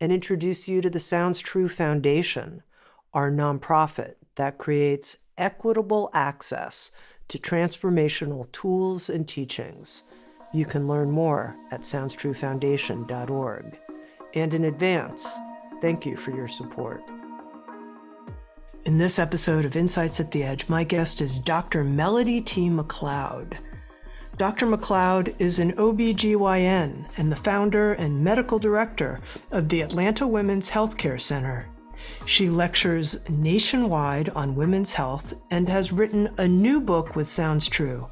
and introduce you to the Sounds True Foundation, our nonprofit that creates equitable access to transformational tools and teachings. You can learn more at SoundsTrueFoundation.org. And in advance, thank you for your support. In this episode of Insights at the Edge, my guest is Dr. Melody T. McCloud. Dr. McCloud is an OBGYN and the founder and medical director of the Atlanta Women's Healthcare Center. She lectures nationwide on women's health and has written a new book with Sounds True.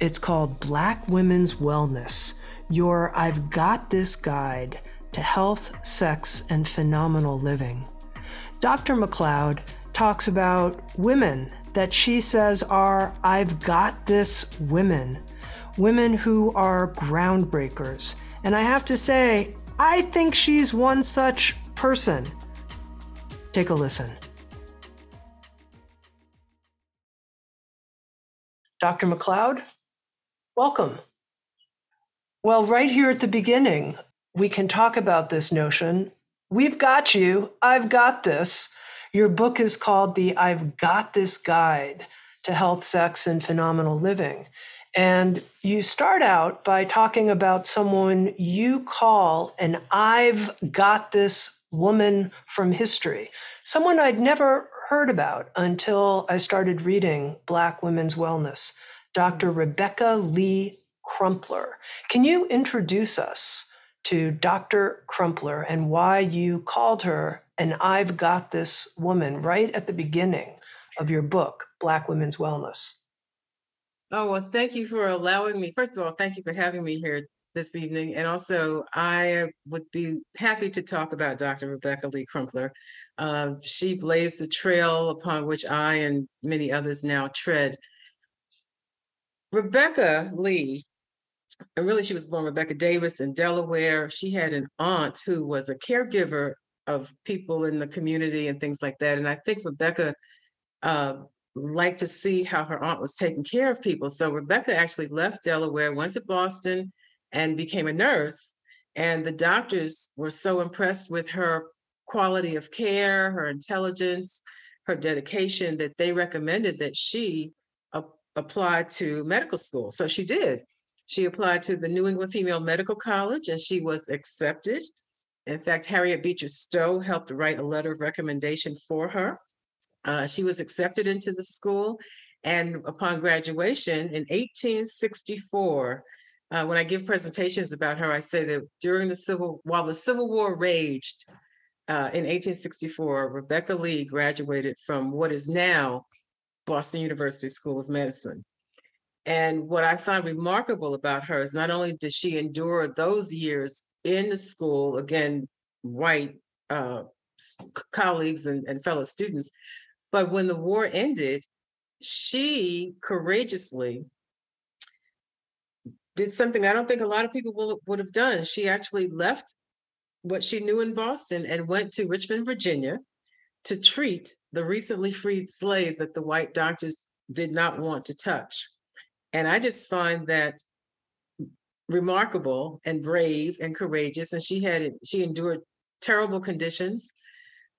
It's called Black Women's Wellness Your I've Got This Guide to Health, Sex, and Phenomenal Living. Dr. McCloud talks about women that she says are I've got this women women who are groundbreakers. And I have to say, I think she's one such person. Take a listen. Dr. McCloud, welcome. Well, right here at the beginning, we can talk about this notion. We've got you. I've got this. Your book is called The I've Got This Guide to Health, Sex, and Phenomenal Living. And you start out by talking about someone you call an I've got this woman from history, someone I'd never heard about until I started reading Black Women's Wellness, Dr. Rebecca Lee Crumpler. Can you introduce us to Dr. Crumpler and why you called her an I've got this woman right at the beginning of your book, Black Women's Wellness? Oh, well, thank you for allowing me. First of all, thank you for having me here this evening. And also, I would be happy to talk about Dr. Rebecca Lee Crumpler. Uh, she blazed the trail upon which I and many others now tread. Rebecca Lee, and really she was born Rebecca Davis in Delaware. She had an aunt who was a caregiver of people in the community and things like that. And I think Rebecca uh, like to see how her aunt was taking care of people. So Rebecca actually left Delaware, went to Boston, and became a nurse. And the doctors were so impressed with her quality of care, her intelligence, her dedication that they recommended that she a- apply to medical school. So she did. She applied to the New England Female Medical College and she was accepted. In fact, Harriet Beecher Stowe helped write a letter of recommendation for her. Uh, she was accepted into the school, and upon graduation in 1864, uh, when I give presentations about her, I say that during the Civil, while the Civil War raged uh, in 1864, Rebecca Lee graduated from what is now Boston University School of Medicine. And what I find remarkable about her is not only did she endure those years in the school, again, white uh, colleagues and, and fellow students, but when the war ended, she courageously did something I don't think a lot of people will, would have done. She actually left what she knew in Boston and went to Richmond, Virginia to treat the recently freed slaves that the white doctors did not want to touch. And I just find that remarkable and brave and courageous. And she had she endured terrible conditions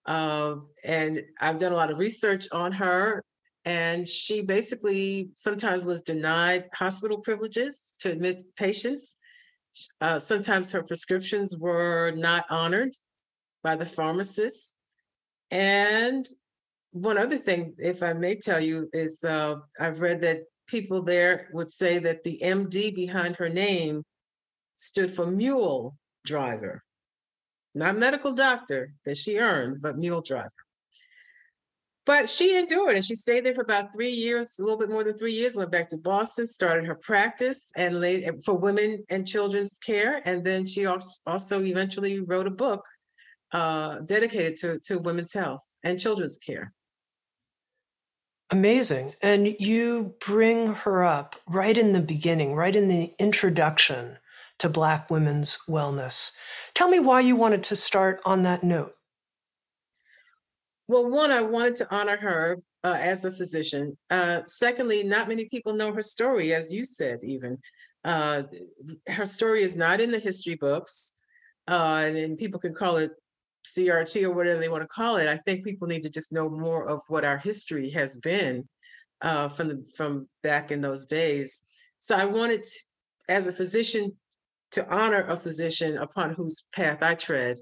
um, and I've done a lot of research on her. And she basically sometimes was denied hospital privileges to admit patients. Uh, sometimes her prescriptions were not honored by the pharmacist. And one other thing, if I may tell you, is uh, I've read that people there would say that the MD behind her name stood for mule driver, not medical doctor that she earned, but mule driver. But she endured and she stayed there for about three years, a little bit more than three years, went back to Boston, started her practice and laid for women and children's care. And then she also eventually wrote a book uh, dedicated to, to women's health and children's care. Amazing. And you bring her up right in the beginning, right in the introduction to Black women's wellness. Tell me why you wanted to start on that note. Well, one, I wanted to honor her uh, as a physician. Uh, secondly, not many people know her story, as you said, even. Uh, her story is not in the history books, uh, and, and people can call it CRT or whatever they want to call it. I think people need to just know more of what our history has been uh, from the, from back in those days. So I wanted, to, as a physician, to honor a physician upon whose path I tread,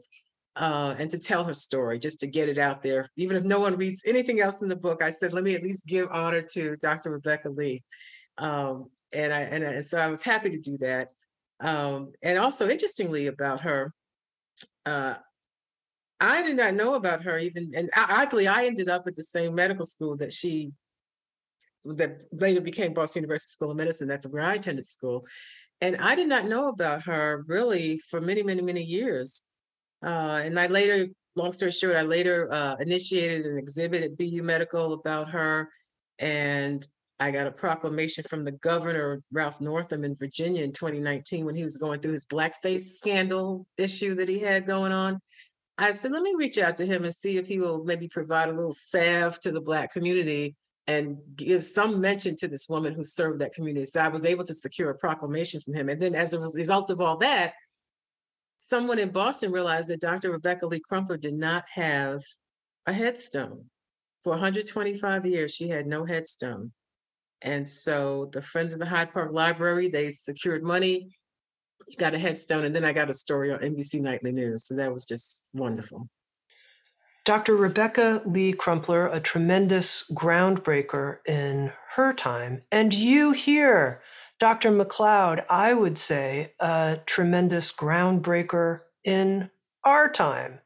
uh, and to tell her story, just to get it out there. Even if no one reads anything else in the book, I said, let me at least give honor to Dr. Rebecca Lee. Um, and I and, and, so I was happy to do that. Um, and also, interestingly about her, uh, I did not know about her even, and oddly, I ended up at the same medical school that she, that later became Boston University School of Medicine. That's where I attended school, and I did not know about her really for many, many, many years. Uh, and I later, long story short, I later uh, initiated an exhibit at BU Medical about her, and I got a proclamation from the governor, Ralph Northam, in Virginia in 2019 when he was going through his blackface scandal issue that he had going on. I said, let me reach out to him and see if he will maybe provide a little salve to the Black community and give some mention to this woman who served that community. So I was able to secure a proclamation from him. And then as a result of all that, someone in Boston realized that Dr. Rebecca Lee Crumpler did not have a headstone. For 125 years, she had no headstone. And so the Friends of the Hyde Park Library, they secured money got a headstone, and then I got a story on NBC Nightly News. So that was just wonderful. Dr. Rebecca Lee Crumpler, a tremendous groundbreaker in her time. And you here, Dr. McCloud, I would say a tremendous groundbreaker in our time.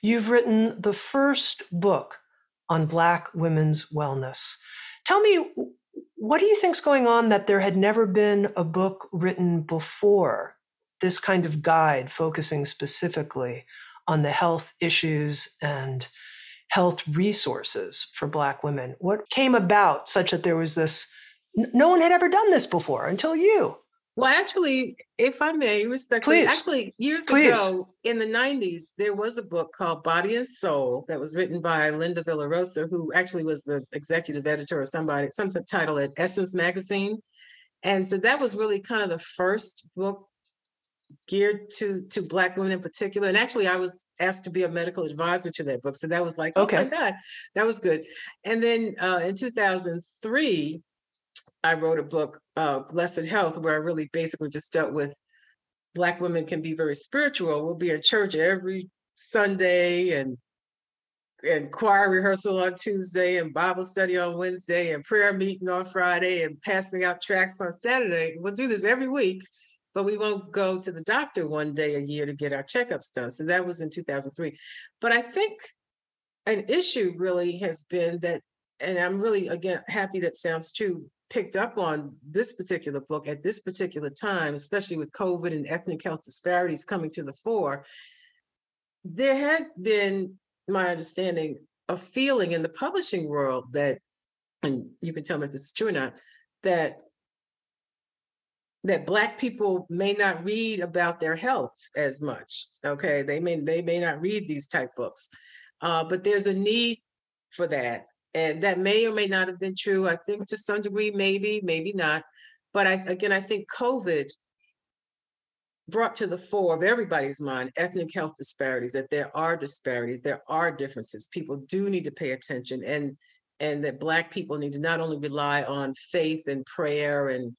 You've written the first book on Black women's wellness. Tell me, what do you think's going on that there had never been a book written before this kind of guide focusing specifically on the health issues and health resources for Black women? What came about such that there was this? No one had ever done this before until you. Well, actually, if I may, respectfully, Please. actually, years Please. ago in the 90s, there was a book called Body and Soul that was written by Linda Villarosa, who actually was the executive editor or somebody, something titled at Essence Magazine. And so that was really kind of the first book geared to to black women in particular and actually i was asked to be a medical advisor to that book so that was like okay. oh my god that was good and then uh, in 2003 i wrote a book uh, blessed health where i really basically just dealt with black women can be very spiritual we'll be in church every sunday and and choir rehearsal on Tuesday and Bible study on Wednesday and prayer meeting on Friday and passing out tracts on Saturday. We'll do this every week but we won't go to the doctor one day a year to get our checkups done. So that was in 2003. But I think an issue really has been that, and I'm really, again, happy that Sounds True picked up on this particular book at this particular time, especially with COVID and ethnic health disparities coming to the fore. There had been, my understanding, a feeling in the publishing world that, and you can tell me if this is true or not, that that black people may not read about their health as much okay? They may they may not read these type books. Uh, but there's a need for that and that may or may not have been true i think to some degree maybe maybe not. But i again i think covid brought to the fore of everybody's mind ethnic health disparities that there are disparities there are differences. People do need to pay attention and and that black people need to not only rely on faith and prayer and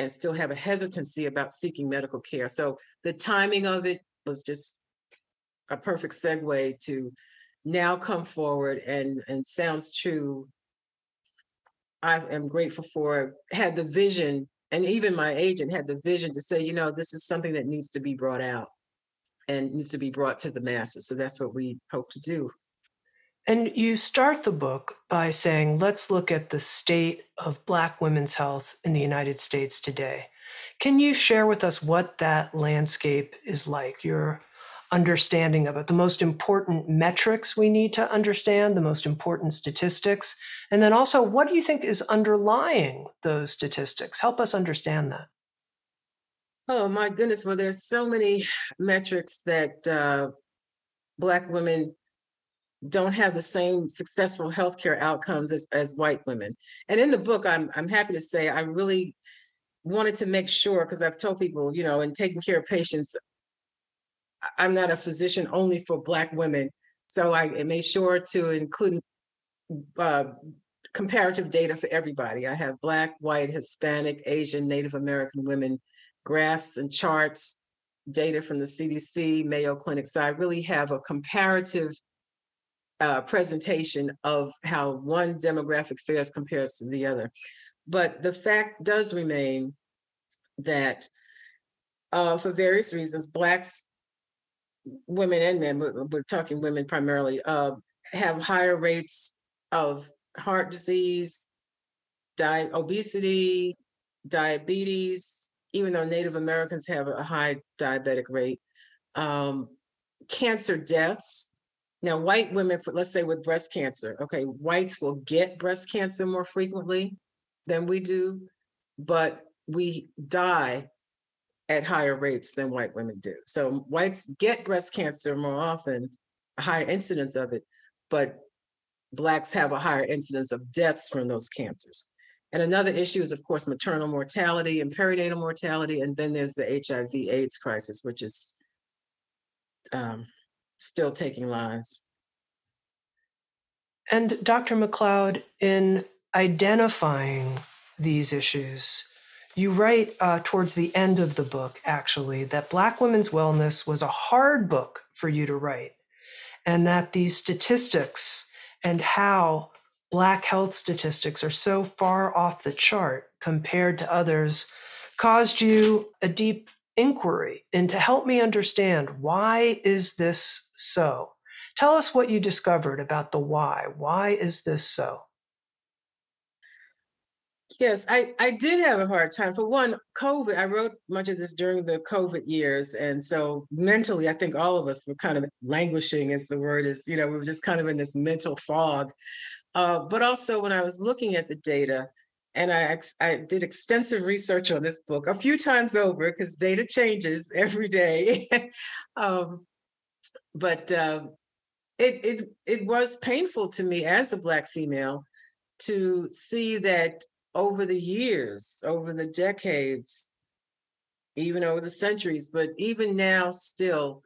and still have a hesitancy about seeking medical care. So the timing of it was just a perfect segue to now come forward and and sounds true. I am grateful for had the vision and even my agent had the vision to say you know this is something that needs to be brought out and needs to be brought to the masses. So that's what we hope to do and you start the book by saying let's look at the state of black women's health in the united states today can you share with us what that landscape is like your understanding of it, the most important metrics we need to understand, the most important statistics, and then also what do you think is underlying those statistics? Help us understand that. Oh my goodness! Well, there's so many metrics that uh, Black women don't have the same successful healthcare outcomes as, as white women. And in the book, I'm I'm happy to say I really wanted to make sure because I've told people, you know, in taking care of patients, I'm not a physician only for Black women. So I made sure to include uh, comparative data for everybody. I have Black, white, Hispanic, Asian, Native American women graphs and charts, data from the CDC, Mayo Clinic. So I really have a comparative uh, presentation of how one demographic fares compares to the other. But the fact does remain that uh, for various reasons, Blacks women and men, we're, we're talking women primarily, uh, have higher rates of heart disease, di- obesity, diabetes, even though Native Americans have a high diabetic rate, um, cancer deaths. Now, white women, for, let's say with breast cancer, okay, whites will get breast cancer more frequently than we do, but we die at higher rates than white women do. So whites get breast cancer more often, a higher incidence of it, but blacks have a higher incidence of deaths from those cancers. And another issue is, of course, maternal mortality and perinatal mortality. And then there's the HIV AIDS crisis, which is um, still taking lives. And Dr. McCloud, in identifying these issues, you write uh, towards the end of the book, actually, that Black women's wellness was a hard book for you to write, and that these statistics and how Black health statistics are so far off the chart compared to others caused you a deep inquiry and to help me understand why is this so? Tell us what you discovered about the why. Why is this so? Yes, I, I did have a hard time. For one, COVID, I wrote much of this during the COVID years. And so mentally, I think all of us were kind of languishing, as the word is, you know, we were just kind of in this mental fog. Uh, but also, when I was looking at the data, and I, I did extensive research on this book a few times over because data changes every day. um, but uh, it, it, it was painful to me as a Black female to see that over the years, over the decades, even over the centuries, but even now, still,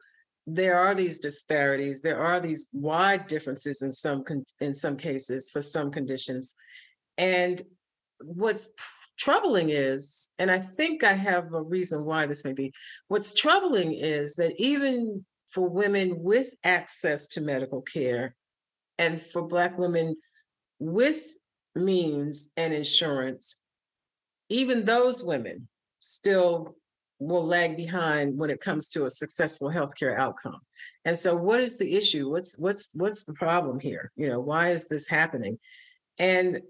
there are these disparities. There are these wide differences in some con- in some cases for some conditions, and what's troubling is, and I think I have a reason why this may be. What's troubling is that even for women with access to medical care, and for Black women with means and insurance, even those women still will lag behind when it comes to a successful healthcare outcome. And so what is the issue? What's what's what's the problem here? You know, why is this happening? And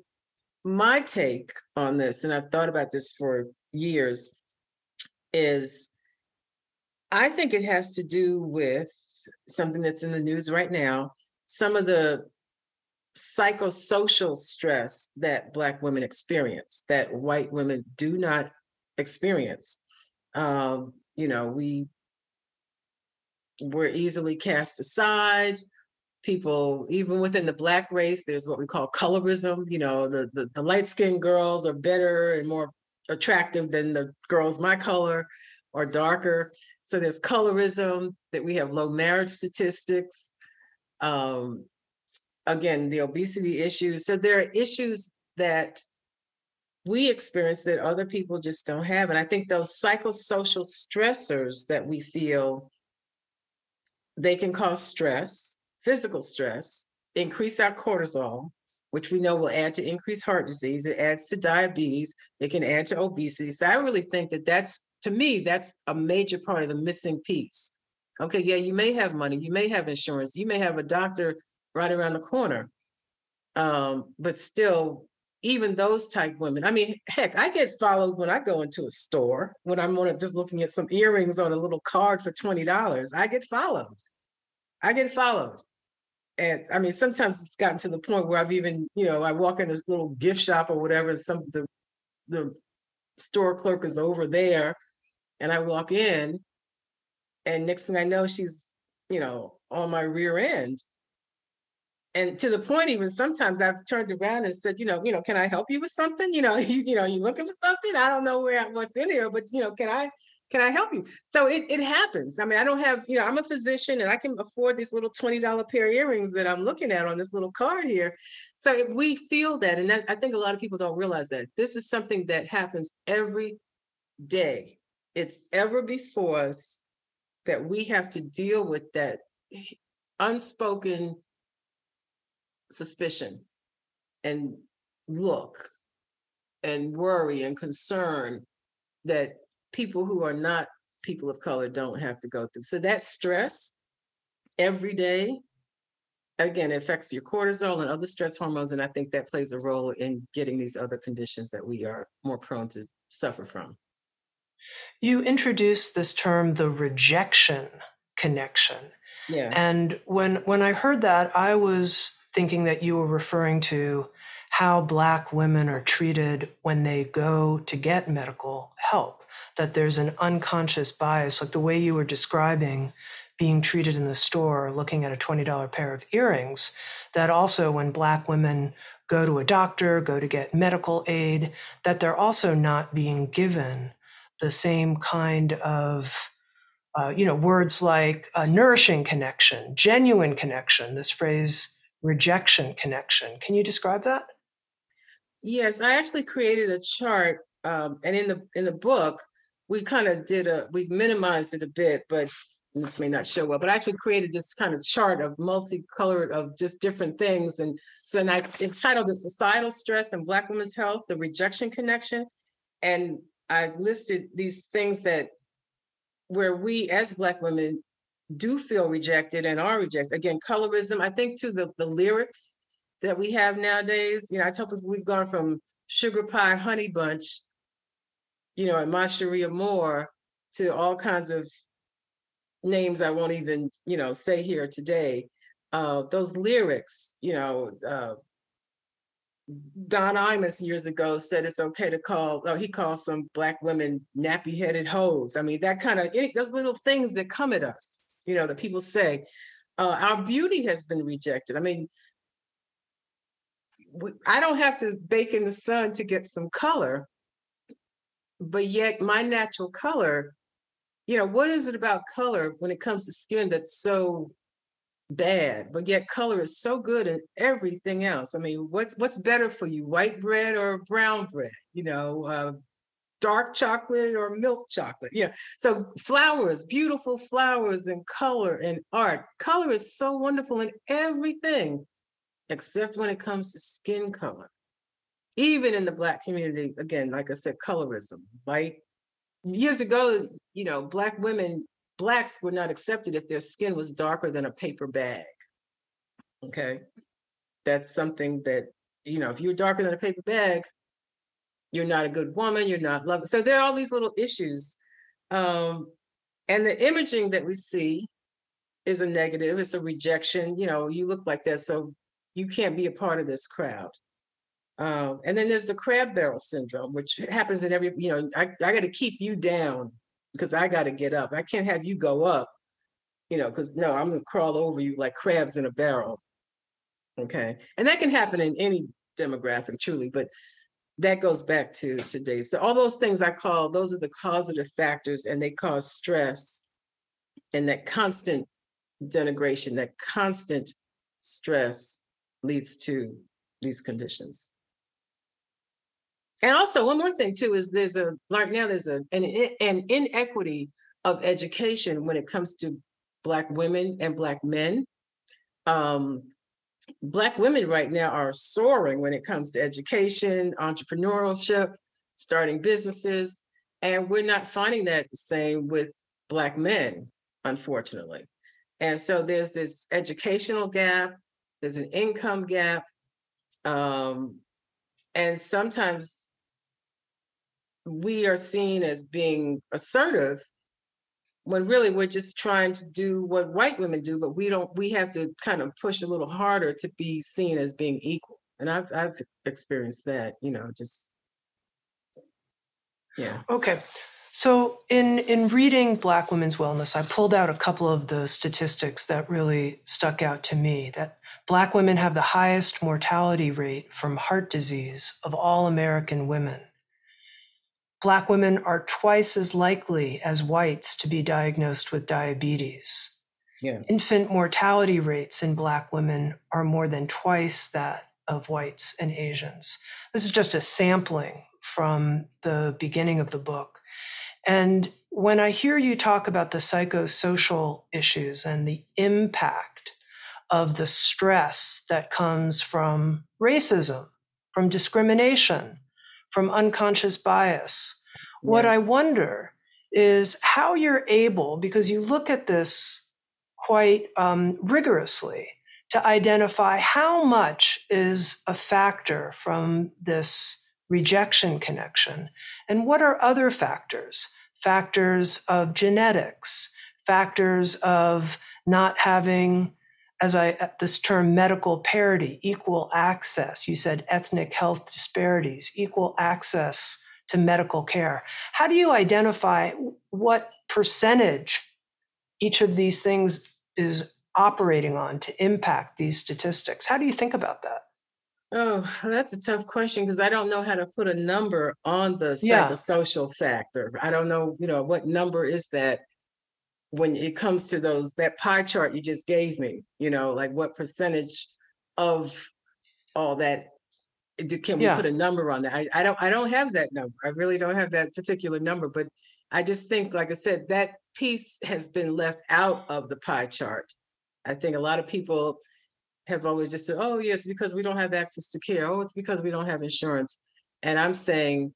my take on this, and I've thought about this for years, is I think it has to do with something that's in the news right now. Some of the psychosocial stress that Black women experience that white women do not experience. Um, you know, we we're easily cast aside. People, even within the Black race, there's what we call colorism. You know, the, the, the light skinned girls are better and more attractive than the girls my color or darker. So there's colorism, that we have low marriage statistics. Um, again, the obesity issues. So there are issues that we experience that other people just don't have. And I think those psychosocial stressors that we feel, they can cause stress physical stress, increase our cortisol, which we know will add to increased heart disease. It adds to diabetes. It can add to obesity. So I really think that that's, to me, that's a major part of the missing piece. Okay, yeah, you may have money, you may have insurance, you may have a doctor right around the corner. Um, but still, even those type women, I mean, heck, I get followed when I go into a store, when I'm on just looking at some earrings on a little card for $20. I get followed. I get followed. And I mean, sometimes it's gotten to the point where I've even, you know, I walk in this little gift shop or whatever, and some the the store clerk is over there, and I walk in, and next thing I know, she's, you know, on my rear end. And to the point, even sometimes I've turned around and said, you know, you know, can I help you with something? You know, you, you know, you looking for something? I don't know where what's in here, but you know, can I can I help you? So it, it happens. I mean, I don't have, you know, I'm a physician and I can afford these little $20 pair earrings that I'm looking at on this little card here. So if we feel that. And I think a lot of people don't realize that this is something that happens every day. It's ever before us that we have to deal with that unspoken suspicion and look and worry and concern that people who are not people of color don't have to go through. So that stress every day, again, affects your cortisol and other stress hormones. And I think that plays a role in getting these other conditions that we are more prone to suffer from. You introduced this term, the rejection connection. Yes. And when when I heard that, I was thinking that you were referring to how black women are treated when they go to get medical help that there's an unconscious bias, like the way you were describing being treated in the store, looking at a $20 pair of earrings, that also when Black women go to a doctor, go to get medical aid, that they're also not being given the same kind of uh, you know words like a nourishing connection genuine connection this phrase rejection connection. Can you describe that? Yes i actually created a chart um, and in the in the book we kind of did a, we minimized it a bit, but this may not show up, but I actually created this kind of chart of multicolored of just different things. And so and I entitled it Societal Stress and Black Women's Health, the Rejection Connection. And I listed these things that where we as Black women do feel rejected and are rejected. Again, colorism, I think to the, the lyrics that we have nowadays, you know, I tell people we've gone from sugar pie honey bunch you know, and Masharia Moore to all kinds of names I won't even, you know, say here today. Uh, those lyrics, you know, uh, Don Imus years ago said it's okay to call, oh, he calls some black women nappy headed hoes. I mean, that kind of, those little things that come at us, you know, that people say. Uh, our beauty has been rejected. I mean, I don't have to bake in the sun to get some color but yet my natural color, you know, what is it about color when it comes to skin that's so bad, but yet color is so good in everything else. I mean, what's what's better for you, white bread or brown bread? You know, uh, dark chocolate or milk chocolate? Yeah. So flowers, beautiful flowers and color and art. Color is so wonderful in everything, except when it comes to skin color even in the black community, again, like I said, colorism, right? Years ago, you know, black women, blacks were not accepted if their skin was darker than a paper bag. Okay. That's something that, you know, if you're darker than a paper bag, you're not a good woman, you're not loved. So there are all these little issues. Um, and the imaging that we see is a negative, it's a rejection, you know, you look like that, so you can't be a part of this crowd. Um, and then there's the crab barrel syndrome, which happens in every, you know, I, I got to keep you down because I got to get up. I can't have you go up, you know, because no, I'm going to crawl over you like crabs in a barrel. Okay. And that can happen in any demographic, truly, but that goes back to today. So all those things I call, those are the causative factors and they cause stress and that constant denigration, that constant stress leads to these conditions. And also one more thing too is there's a right now there's a an, an inequity of education when it comes to black women and black men. um, Black women right now are soaring when it comes to education, entrepreneurship, starting businesses. And we're not finding that the same with Black men, unfortunately. And so there's this educational gap, there's an income gap. Um, and sometimes we are seen as being assertive when really we're just trying to do what white women do, but we don't, we have to kind of push a little harder to be seen as being equal. And I've, I've experienced that, you know, just, yeah. Okay. So in in reading Black Women's Wellness, I pulled out a couple of the statistics that really stuck out to me. That Black women have the highest mortality rate from heart disease of all American women. Black women are twice as likely as whites to be diagnosed with diabetes. Yes. Infant mortality rates in Black women are more than twice that of whites and Asians. This is just a sampling from the beginning of the book. And when I hear you talk about the psychosocial issues and the impact of the stress that comes from racism, from discrimination, from unconscious bias. Yes. What I wonder is how you're able, because you look at this quite um, rigorously, to identify how much is a factor from this rejection connection and what are other factors factors of genetics factors of not having as I uh, this term medical parity, equal access. You said ethnic health disparities, equal access to medical care. How do you identify what percentage each of these things is operating on to impact these statistics? How do you think about that? Oh, that's a tough question because I don't know how to put a number on the Yeah. psychosocial factor. I don't know, you know, what number is that when it comes to those that pie chart you just gave me you know like what percentage of all that can we Yeah. put a number on that? I, I don't i don't have that number. I really don't have that particular number but i just think like i said that piece has been left out of the pie chart. I think a lot of people have always just said oh yes because we don't have access to care. Oh it's because we don't have insurance. And i'm saying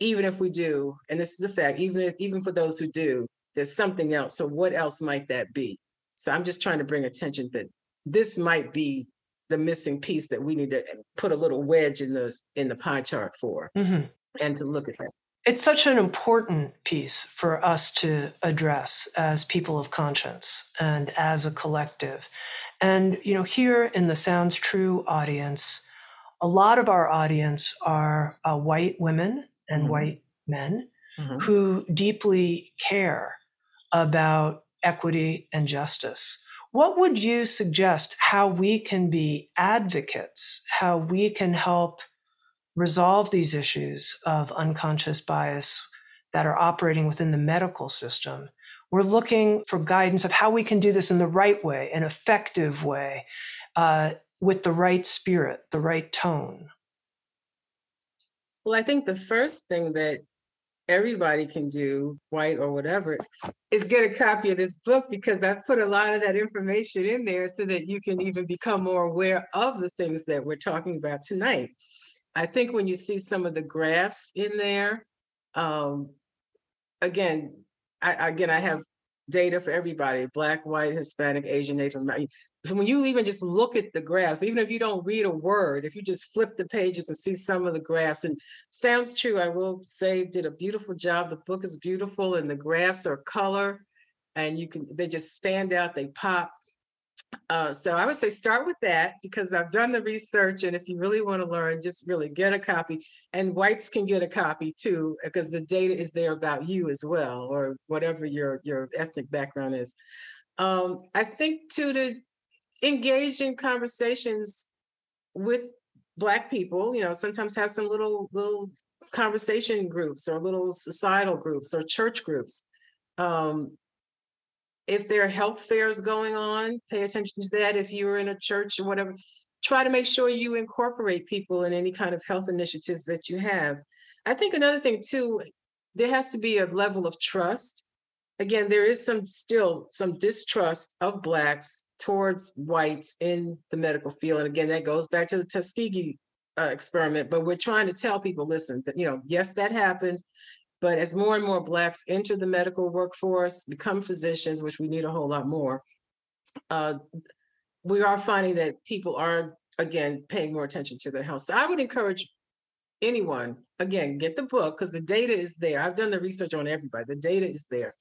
even if we do and this is a fact even if even for those who do there's something else. So what else might that be? So I'm just trying to bring attention that this might be the missing piece that we need to put a little wedge in the in the pie chart for Mhm. and to look at that. It's such an important piece for us to address as people of conscience and as a collective. And, you know, here in the Sounds True audience, a lot of our audience are uh, white women and Mhm. white men Mhm. who deeply care about equity and justice. What would you suggest how we can be advocates, how we can help resolve these issues of unconscious bias that are operating within the medical system? We're looking for guidance of how we can do this in the right way, an effective way, uh, with the right spirit, the right tone. Well, I think the first thing that everybody can do, white or whatever, is get a copy of this book because I put a lot of that information in there so that you can even become more aware of the things that we're talking about tonight. I think when you see some of the graphs in there, um, again, I, again, I have data for everybody, black, white, Hispanic, Asian, Native American. So when you even just look at the graphs, even if you don't read a word, if you just flip the pages and see some of the graphs, and sounds true, I will say did a beautiful job. The book is beautiful and the graphs are color and you can, they just stand out, they pop. Uh, so I would say start with that because I've done the research and if you really want to learn, just really get a copy and whites can get a copy too because the data is there about you as well or whatever your, your ethnic background is. Um, I think too to engage in conversations with black people you know sometimes have some little little conversation groups or little societal groups or church groups. Um, if there are health fairs going on pay attention to that. If you're in a church or whatever try to make sure you incorporate people in any kind of health initiatives that you have. I think another thing too there has to be a level of trust. Again there is some still some distrust of blacks towards whites in the medical field. And again, that goes back to the Tuskegee uh, experiment, but we're trying to tell people, listen, that, you know, yes, that happened. But as more and more Blacks enter the medical workforce, become physicians, which we need a whole lot more, uh, we are finding that people are, again, paying more attention to their health. So I would encourage anyone, again, get the book because the data is there. I've done the research on everybody, the data is there.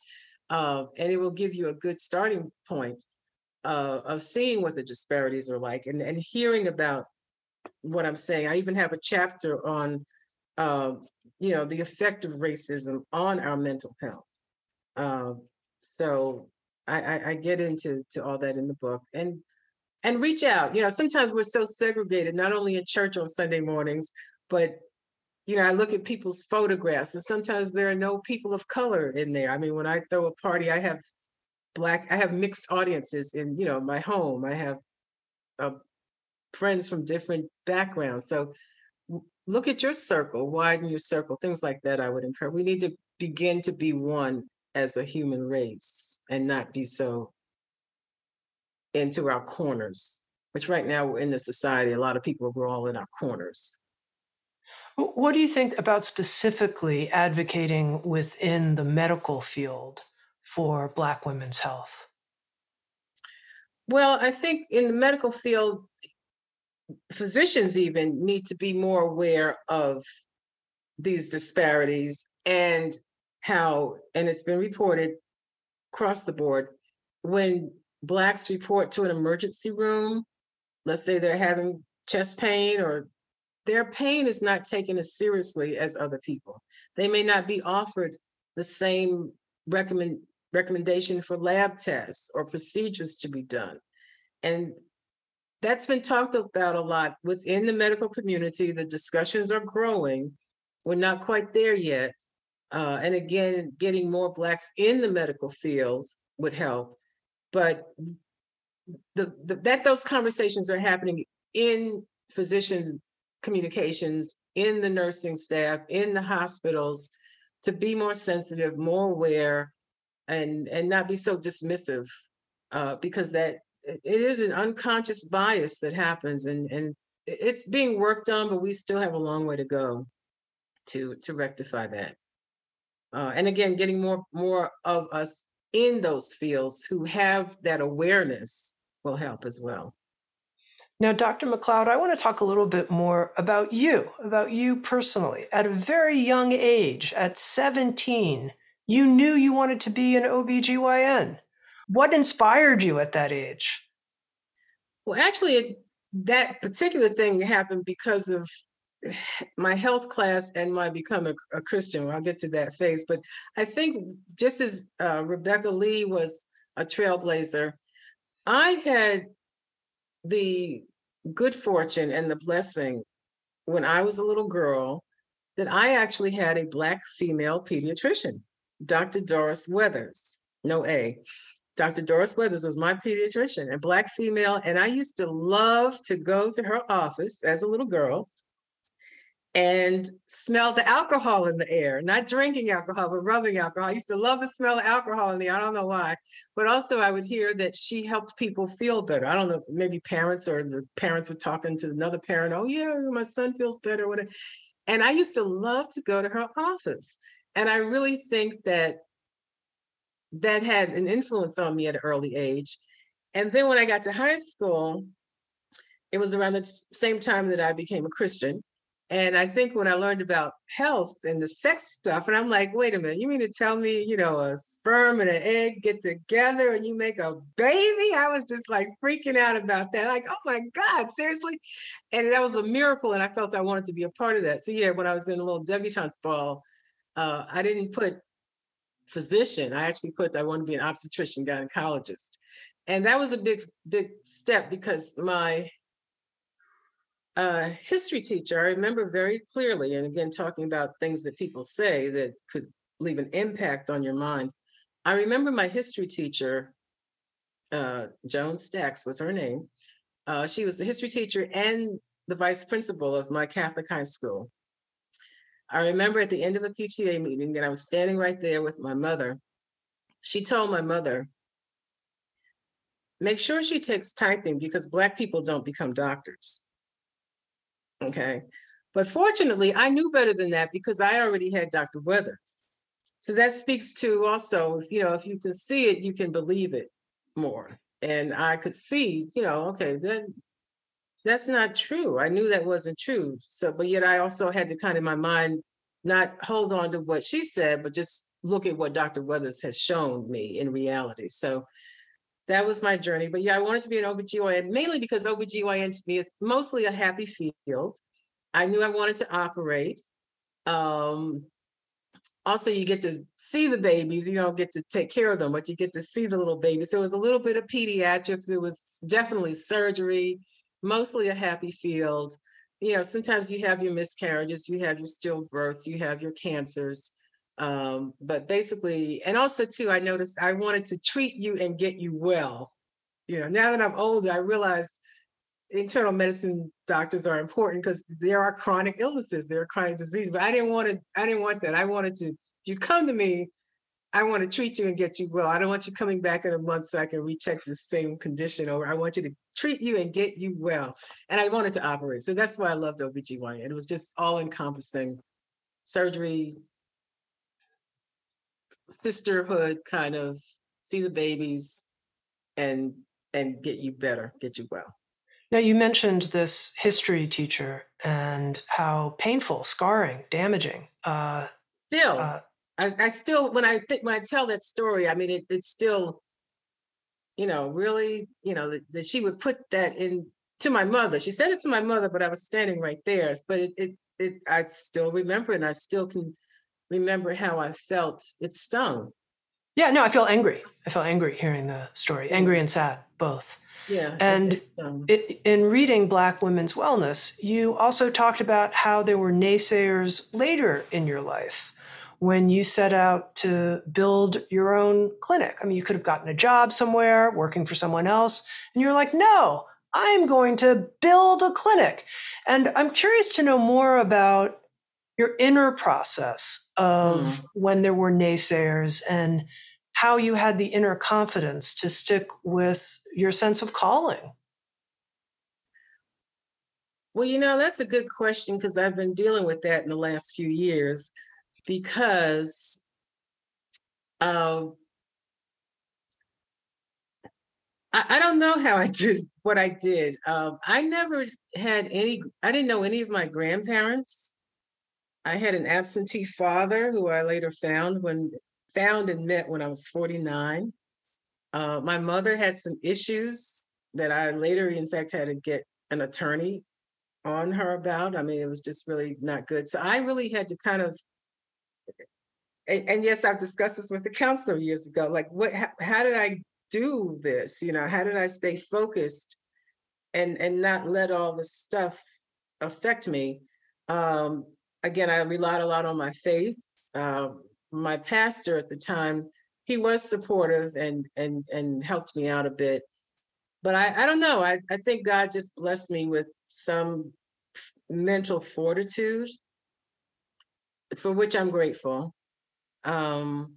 Uh, and it will give you a good starting point uh, of seeing what the disparities are like and, and hearing about what I'm saying. I even have a chapter on, uh, you know, the effect of racism on our mental health. Uh, so I, I, I get into to all that in the book and and reach out. You know, sometimes we're so segregated, not only in church on Sunday mornings, but you know, I look at people's photographs and sometimes there are no people of color in there. I mean, when I throw a party, I have black, I have mixed audiences in, you know, my home. I have uh, friends from different backgrounds. So look at your circle, widen your circle, things like that. I would encourage. We need to begin to be one as a human race and not be so into our corners, which right now we're in the society, a lot of people, we're all in our corners. What do you think about specifically advocating within the medical field for Black women's health? Well, I think in the medical field, physicians even need to be more aware of these disparities and how, and it's been reported across the board, when Blacks report to an emergency room, let's say they're having chest pain or their pain is not taken as seriously as other people. They may not be offered the same recommend, recommendation for lab tests or procedures to be done. And that's been talked about a lot within the medical community. The discussions are growing. We're not quite there yet. Uh, and again, getting more Blacks in the medical field would help. But the, the, that those conversations are happening in physicians communications in the nursing staff, in the hospitals, to be more sensitive, more aware, and and not be so dismissive, uh, because that it is an unconscious bias that happens, and and it's being worked on, but we still have a long way to go to to rectify that. Uh, and again, getting more more of us in those fields who have that awareness will help as well. Now, Dr. McCloud, I want to talk a little bit more about you, about you personally. At a very young age, at 17, you knew you wanted to be an OBGYN. What inspired you at that age? Well, actually, that particular thing happened because of my health class and my becoming a, a Christian. I'll get to that phase. But I think just as uh, Rebecca Lee was a trailblazer, I had the good fortune and the blessing when I was a little girl that I actually had a Black female pediatrician, Dr. Doris Weathers, no A. Dr. Doris Weathers was my pediatrician, a Black female. And I used to love to go to her office as a little girl and smell the alcohol in the air, not drinking alcohol, but rubbing alcohol. I used to love the smell of alcohol in the air. I don't know why. But also I would hear that she helped people feel better. I don't know, maybe parents or the parents were talking to another parent, oh yeah, my son feels better, whatever. And I used to love to go to her office. And I really think that that had an influence on me at an early age. And then when I got to high school, it was around the same time that I became a Christian. And I think when I learned about health and the sex stuff, and I'm like, wait a minute, you mean to tell me, you know, a sperm and an egg get together and you make a baby? I was just like freaking out about that. Like, oh my God, seriously? And that was a miracle. And I felt I wanted to be a part of that. So, yeah, when I was in a little debutante's ball, uh, I didn't put physician. I actually put I want to be an obstetrician gynecologist. And that was a big, big step because my uh, history teacher, I remember very clearly, and again, talking about things that people say that could leave an impact on your mind. I remember my history teacher, uh, Joan Stacks was her name. Uh, she was the history teacher and the vice principal of my Catholic high school. I remember at the end of a PTA meeting that I was standing right there with my mother. She told my mother, make sure she takes typing because Black people don't become doctors. Okay. But fortunately, I knew better than that because I already had Dr. Weathers. So that speaks to also, you know, if you can see it, you can believe it more. And I could see, you know, okay, then that's not true. I knew that wasn't true. So, but yet I also had to kind of in my mind not hold on to what she said, but just look at what Dr. Weathers has shown me in reality. So that was my journey. But yeah, I wanted to be an OBGYN mainly because OBGYN to me is mostly a happy field. I knew I wanted to operate. Um, also, you get to see the babies. You don't get to take care of them, but you get to see the little babies. So it was a little bit of pediatrics. It was definitely surgery, mostly a happy field. You know, sometimes you have your miscarriages, you have your stillbirths, you have your cancers. Um, but basically, and also too, I noticed I wanted to treat you and get you well. You know, now that I'm older, I realize internal medicine doctors are important because there are chronic illnesses, there are chronic disease. But I didn't want to, I didn't want that. I wanted to, you come to me, I want to treat you and get you well. I don't want you coming back in a month so I can recheck the same condition over. I want you to treat you and get you well. And I wanted to operate. So that's why I loved OBGYN. And it was just all encompassing surgery, sisterhood kind of see the babies and and get you better get you well now you mentioned this history teacher and how painful scarring damaging uh still uh, I, I still when i think when i tell that story i mean it, it's still you know really you know that, that she would put that in to my mother she said it to my mother but i was standing right there but it, it it i still remember and i still can remember how I felt. It stung. Yeah, no, I feel angry. I feel angry hearing the story, angry and sad, both. Yeah. And it, in reading Black Women's Wellness, you also talked about how there were naysayers later in your life when you set out to build your own clinic. I mean, you could have gotten a job somewhere working for someone else, and you're like, no, I'm going to build a clinic. And I'm curious to know more about your inner process of mm. when there were naysayers and how you had the inner confidence to stick with your sense of calling. Well, you know, that's a good question because I've been dealing with that in the last few years because I, I, don't know how I did what I did. Um, I never had any, I didn't know any of my grandparents. I had an absentee father who I later found when found and met when I was 49. Uh, my mother had some issues that I later, in fact, had to get an attorney on her about. I mean, it was just really not good. So I really had to kind of, and, and yes, I've discussed this with the counselor years ago. Like, what? How, how did I do this? You know, how did I stay focused and and not let all this stuff affect me? Um, again, I relied a lot on my faith. Uh, my pastor at the time, he was supportive and and and helped me out a bit. But I, I don't know. I, I think God just blessed me with some mental fortitude, for which I'm grateful. Um,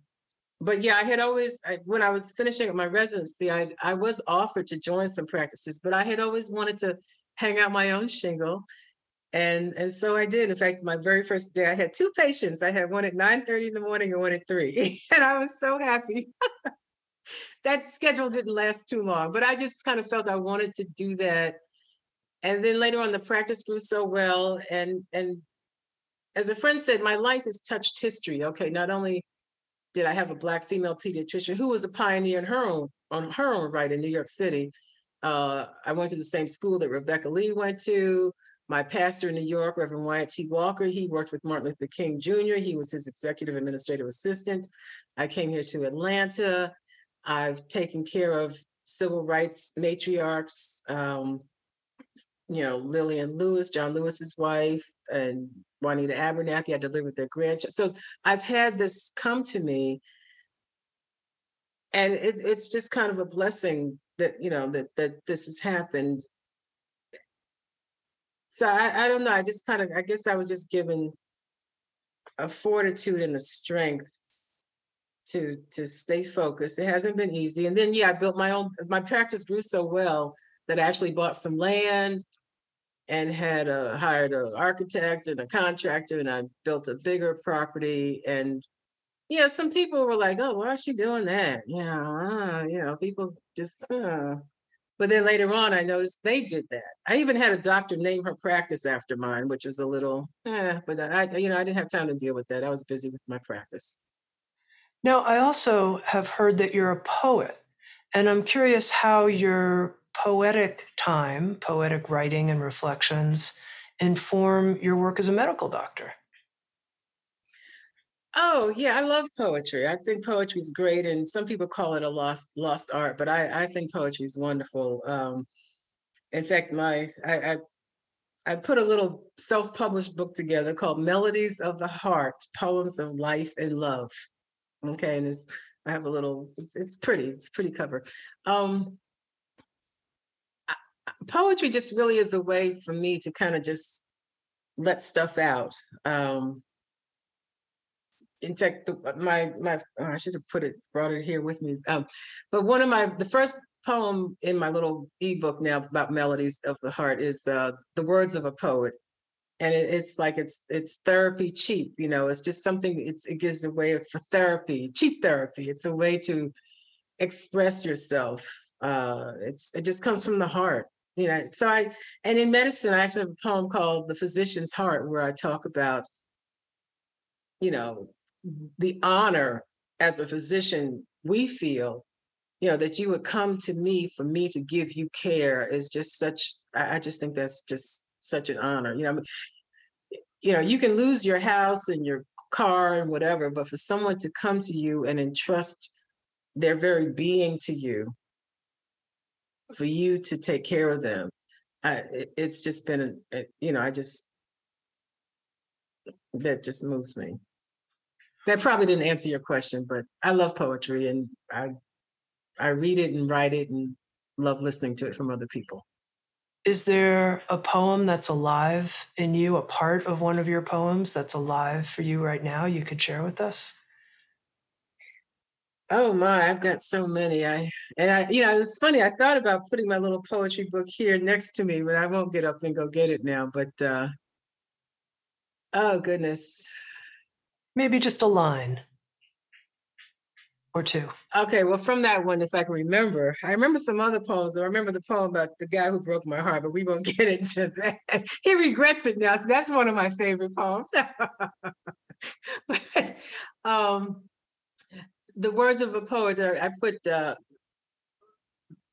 but yeah, I had always, I, when I was finishing up my residency, I, I was offered to join some practices, but I had always wanted to hang out my own shingle and and so I did. In fact, my very first day, I had two patients. I had one at 9 30 in the morning and one at 3. And I was so happy. that schedule didn't last too long, but I just kind of felt I wanted to do that. And then later on, the practice grew so well. And and as a friend said, my life has touched history. Okay, not only did I have a black female pediatrician who was a pioneer in her own on her own right in New York City. Uh, I went to the same school that Rebecca Lee went to my pastor in New York, Reverend Wyatt T. Walker, he worked with Martin Luther King Jr. He was his executive administrative assistant. I came here to Atlanta. I've taken care of civil rights matriarchs, um, you know, Lillian Lewis, John Lewis's wife, and Juanita Abernathy. I delivered their grandchild. So I've had this come to me, and it, it's just kind of a blessing that you know that that this has happened so I, I don't know. I just kind of, I guess I was just given a fortitude and a strength to to stay focused. It hasn't been easy. And then yeah, I built my own my practice grew so well that I actually bought some land and had a hired an architect and a contractor and I built a bigger property and yeah, some people were like, "Oh, why is she doing that?" You know, uh, you know, people just. Uh. But then later on, I noticed they did that. I even had a doctor name her practice after mine, which was a little, eh, but I, you know, I didn't have time to deal with that. I was busy with my practice. Now, I also have heard that you're a poet, and I'm curious how your poetic time, poetic writing and reflections inform your work as a medical doctor. Oh yeah, I love poetry. I think poetry is great, and some people call it a lost lost art, but I I think poetry is wonderful. Um, in fact, my I, I I put a little self-published book together called Melodies of the Heart: Poems of Life and Love. Okay, and it's I have a little. It's it's pretty. It's pretty cover. Um, poetry just really is a way for me to kind of just let stuff out. Um, in fact, the, my my oh, I should have put it brought it here with me. Um, but one of my the first poem in my little ebook now about melodies of the heart is uh, the words of a poet, and it, it's like it's it's therapy cheap. You know, it's just something. It's it gives a way for therapy, cheap therapy. It's a way to express yourself. Uh, it's it just comes from the heart. You know, so I and in medicine, I actually have a poem called "The Physician's Heart," where I talk about you know the honor as a physician we feel you know that you would come to me for me to give you care is just such i just think that's just such an honor you know you know you can lose your house and your car and whatever but for someone to come to you and entrust their very being to you for you to take care of them I, it's just been you know i just that just moves me that probably didn't answer your question, but I love poetry and I I read it and write it and love listening to it from other people. Is there a poem that's alive in you, a part of one of your poems that's alive for you right now you could share with us? Oh my, I've got so many. I and I, you know, it's funny. I thought about putting my little poetry book here next to me, but I won't get up and go get it now. But uh oh goodness. Maybe just a line or two. Okay, well, from that one, if I can remember, I remember some other poems. I remember the poem about the guy who broke my heart, but we won't get into that. he regrets it now, so that's one of my favorite poems. but, um, the words of a poet, that I put uh,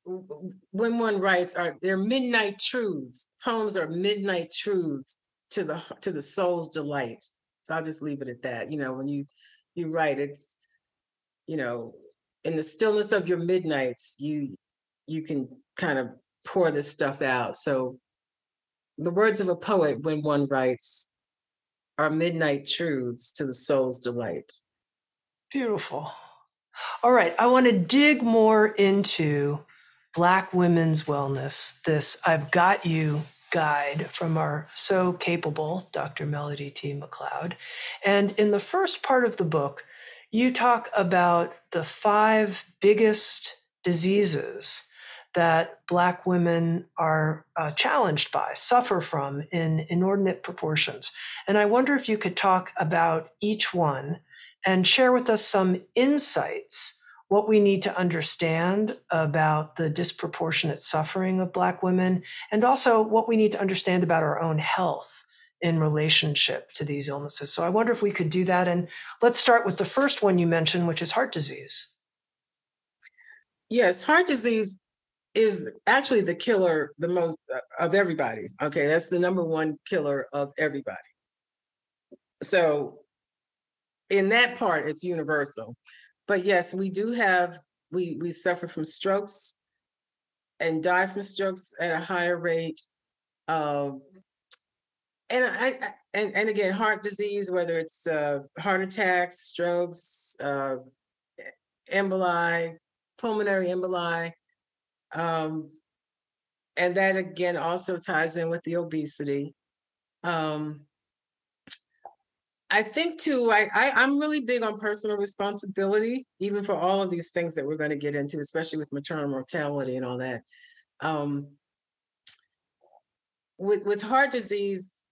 when one writes are they're midnight truths. Poems are midnight truths to the to the soul's delight. So I'll just leave it at that. You know, when you you write, it's you know, in the stillness of your midnights, you you can kind of pour this stuff out. So the words of a poet when one writes are midnight truths to the soul's delight. Beautiful. All right, I want to dig more into Black women's wellness. This I've got you guide from our so capable Dr. Melody T. McCloud. And in the first part of the book, you talk about the five biggest diseases that Black women are uh, challenged by, suffer from in inordinate proportions. And I wonder if you could talk about each one and share with us some insights what we need to understand about the disproportionate suffering of Black women, and also what we need to understand about our own health in relationship to these illnesses. So I wonder if we could do that. And let's start with the first one you mentioned, which is heart disease. Yes, heart disease is actually the killer the most uh, of everybody. Okay, that's the number one killer of everybody. So in that part, it's universal. But yes, we do have, we, we suffer from strokes and die from strokes at a higher rate. Um, and I, I and, and again, heart disease, whether it's uh, heart attacks, strokes, uh, emboli, pulmonary emboli, um, and that again also ties in with the obesity. Um, I think too, I, I I'm really big on personal responsibility, even for all of these things that we're going to get into, especially with maternal mortality and all that. Um, with with heart disease,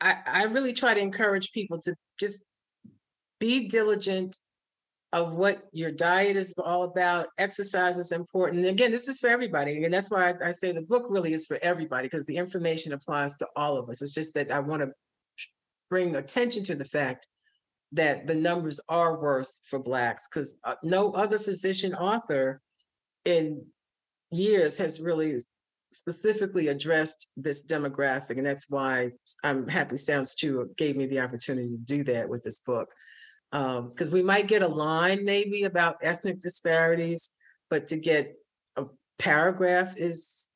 I, I really try to encourage people to just be diligent of what your diet is all about. Exercise is important. And again, this is for everybody. And that's why I, I say the book really is for everybody because the information applies to all of us. It's just that I want to bring attention to the fact that the numbers are worse for Blacks because uh, no other physician author in years has really specifically addressed this demographic. And that's why I'm happy Sounds True gave me the opportunity to do that with this book because um, we might get a line maybe about ethnic disparities, but to get a paragraph is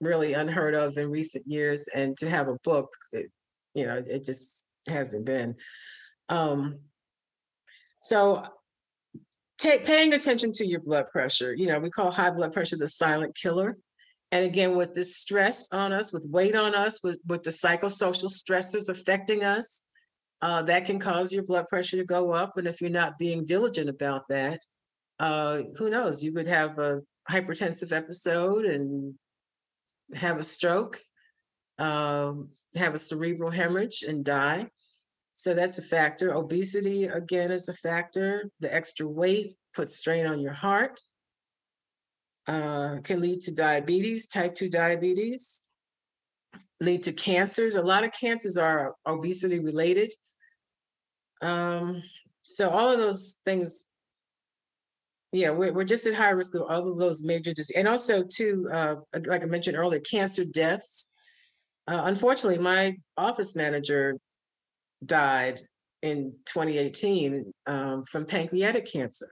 really unheard of in recent years, and to have a book, it, you know, it just hasn't been. Um, so take, paying attention to your blood pressure, you know, we call high blood pressure the silent killer. And again, with this stress on us, with weight on us, with, with the psychosocial stressors affecting us, uh, that can cause your blood pressure to go up. And if you're not being diligent about that, uh, who knows? You could have a hypertensive episode and have a stroke, um, have a cerebral hemorrhage and die. So that's a factor. Obesity, again, is a factor. The extra weight puts strain on your heart, uh, can lead to diabetes, type 2 diabetes, lead to cancers. A lot of cancers are obesity related. Um, so all of those things, yeah, we're, we're just at high risk of all of those major diseases. And also too, uh, like I mentioned earlier, cancer deaths. Uh, unfortunately, my office manager died in 2018 um, from pancreatic cancer.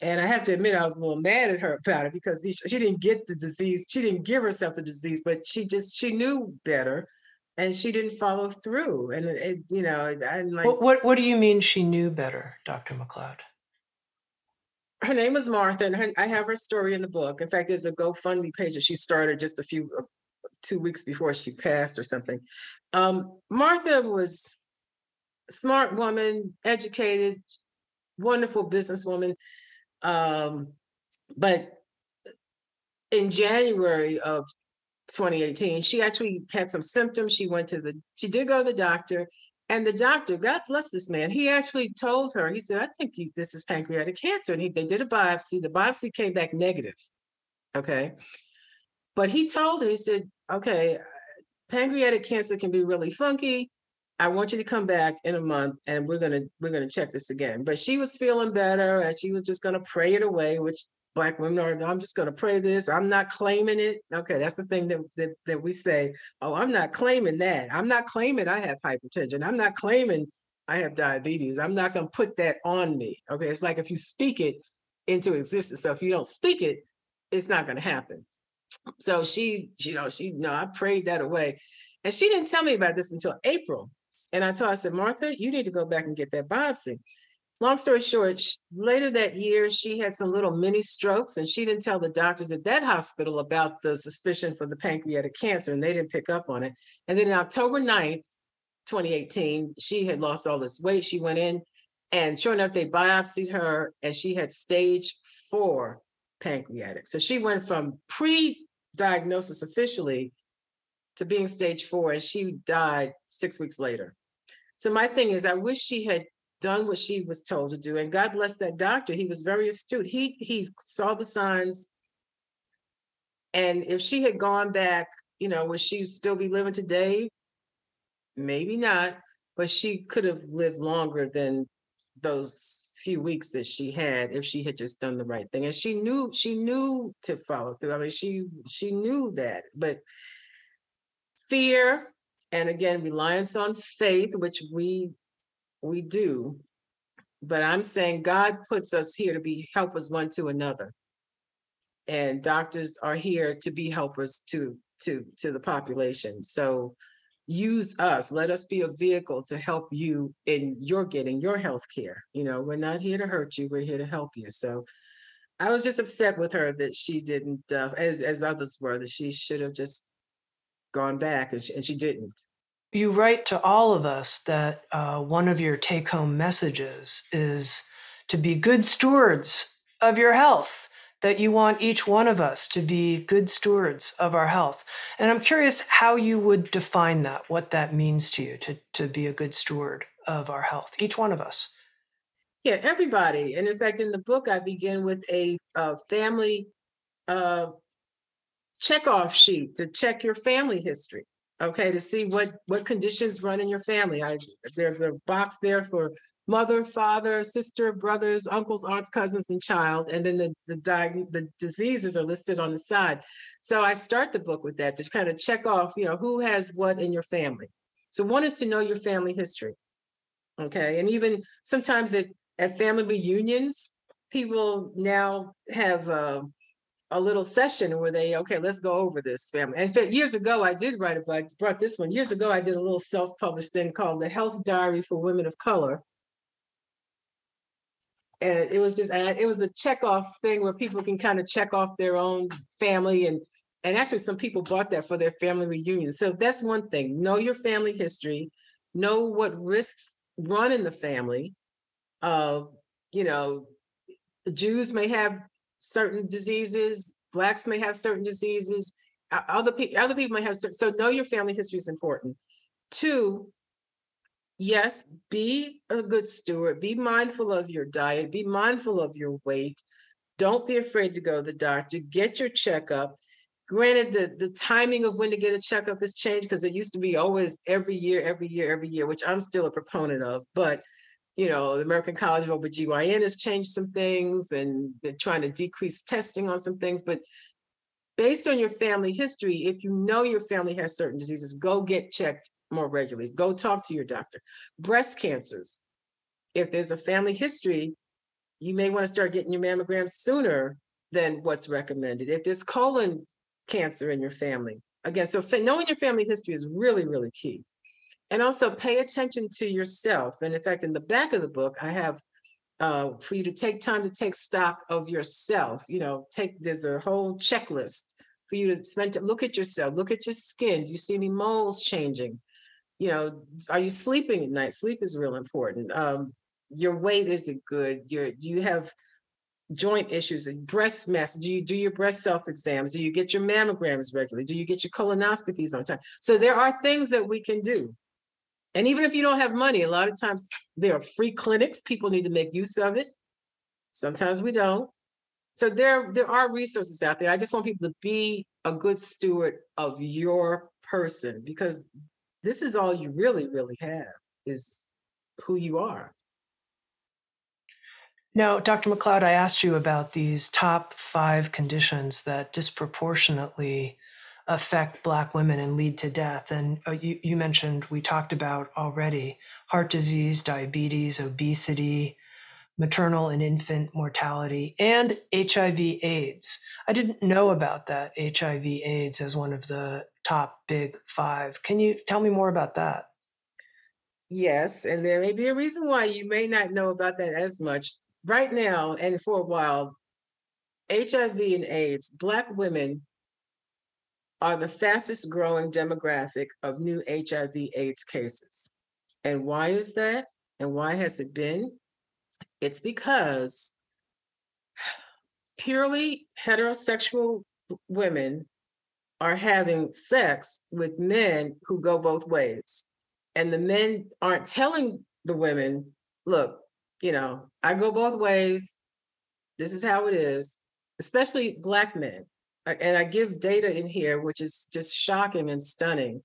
And I have to admit, I was a little mad at her about it because she, she didn't get the disease. She didn't give herself the disease, but she just, she knew better and she didn't follow through. And it, you know, I'm like, what, what, what do you mean she knew better, Dr. McCloud? Her name was Martha, and her, I have her story in the book. In fact, there's a GoFundMe page that she started just a few, two weeks before she passed or something. Um, Martha was smart woman, educated, wonderful businesswoman. Um, but in January of 2018. She actually had some symptoms. She went to the, she did go to the doctor. And the doctor, God bless this man, he actually told her, he said, I think you, this is pancreatic cancer. And he, they did a biopsy. The biopsy came back negative. Okay. But he told her, he said, okay, uh, pancreatic cancer can be really funky. I want you to come back in a month and we're gonna we're gonna check this again. But she was feeling better and she was just gonna pray it away, which black women are i'm just to pray this. I'm not claiming it. Okay that's the thing that, that that we say oh i'm not claiming that. I'm not claiming i have hypertension. I'm not claiming i have diabetes. I'm not to put that on me. Okay it's like if you speak it into existence. So if you don't speak it it's not to happen so she you know she no i prayed that away and she didn't tell me about this until april and i told her i said martha you need to go back and get that biopsy long story short, later that year, she had some little mini strokes, and she didn't tell the doctors at that hospital about the suspicion for the pancreatic cancer, and they didn't pick up on it. And then October 9th, 2018, she had lost all this weight. She went in, and sure enough, they biopsied her, and she had stage four pancreatic. So she went from pre diagnosis officially to being stage four, and she died six weeks later. So my thing is, I wish she had done what she was told to do. And God bless that doctor. He was very astute. He he saw the signs. And if she had gone back, you know, would she still be living today? Maybe not, but she could have lived longer than those few weeks that she had if she had just done the right thing. And she knew she knew to follow through. I mean, she she knew that, but fear and again reliance on faith, which we we do. But I'm saying God puts us here to be helpers one to another. And doctors are here to be helpers to to to the population. So use us. Let us be a vehicle to help you in your getting your health care. You know, we're not here to hurt you, we're here to help you. So I was just upset with her that she didn't, uh, as as others were, that she should have just gone back, and she, and she didn't. you write to all of us that uh, one of your take home messages is to be good stewards of your health, that you want each one of us to be good stewards of our health. And I'm curious how you would define that, what that means to you to, to be a good steward of our health, each one of us. Yeah, everybody. And in fact, in the book, I begin with a, a family uh, checkoff sheet to check your family history okay, to see what what conditions run in your family. I there's a box there for mother, father, sister, brothers, uncles, aunts, cousins, and child, and then the the the diseases are listed on the side. So I start the book with that to kind of check off, you know, who has what in your family. So one is to know your family history, okay, and even sometimes at at family reunions, people now have. Uh, a little session where they okay let's go over this family in fact years ago i did write about brought this one years ago i did a little self-published thing called the health diary for women of color and it was just it was a check off thing where people can kind of check off their own family and and actually some people bought that for their family reunion so that's one thing know your family history know what risks run in the family uh you know jews may have certain diseases. Blacks may have certain diseases. Other people, other people may have. So know your family history is important. Two, yes, be a good steward. Be mindful of your diet. Be mindful of your weight. Don't be afraid to go to the doctor. Get your checkup. Granted, the, the timing of when to get a checkup has changed because it used to be always every year, every year, every year, which I'm still a proponent of. But you know, the American College of OBGYN has changed some things and they're trying to decrease testing on some things. But based on your family history, if you know your family has certain diseases, go get checked more regularly. Go talk to your doctor. Breast cancers, if there's a family history, you may want to start getting your mammograms sooner than what's recommended. If there's colon cancer in your family, again, so knowing your family history is really, really key and also pay attention to yourself. And in fact, in the back of the book, I have uh, for you to take time to take stock of yourself. You know, take there's a whole checklist for you to spend to look at yourself, look at your skin. Do you see any moles changing? You know, are you sleeping at night? Sleep is real important. Um, your weight is it good? Your do you have joint issues and breast mass? Do you do your breast self exams? Do you get your mammograms regularly? Do you get your colonoscopies on time? So there are things that we can do and even if you don't have money, a lot of times there are free clinics. People need to make use of it. Sometimes we don't. So there, there are resources out there. I just want people to be a good steward of your person because this is all you really, really have is who you are. Now, Dr. McCloud, I asked you about these top five conditions that disproportionately affect Black women and lead to death. And uh, you, you mentioned, we talked about already heart disease, diabetes, obesity, maternal and infant mortality, and HIV AIDS. I didn't know about that HIV AIDS as one of the top big five. Can you tell me more about that? Yes, and there may be a reason why you may not know about that as much. Right now, and for a while, HIV and AIDS, Black women are the fastest growing demographic of new HIV AIDS cases. And why is that? And why has it been? It's because purely heterosexual women are having sex with men who go both ways. And the men aren't telling the women, look, you know, I go both ways. This is how it is, especially Black men and I give data in here, which is just shocking and stunning.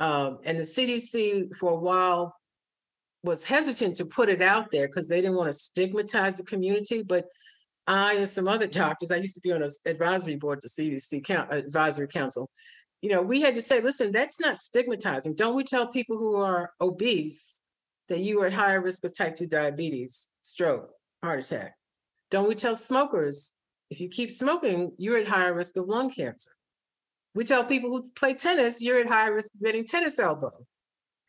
Um, and the CDC for a while was hesitant to put it out there because they didn't want to stigmatize the community. But I and some other doctors, I used to be on an advisory board to CDC count, advisory council. You know, we had to say, listen, that's not stigmatizing. Don't we tell people who are obese that you are at higher risk of type 2 diabetes, stroke, heart attack? Don't we tell smokers if you keep smoking, you're at higher risk of lung cancer. We tell people who play tennis, you're at higher risk of getting tennis elbow.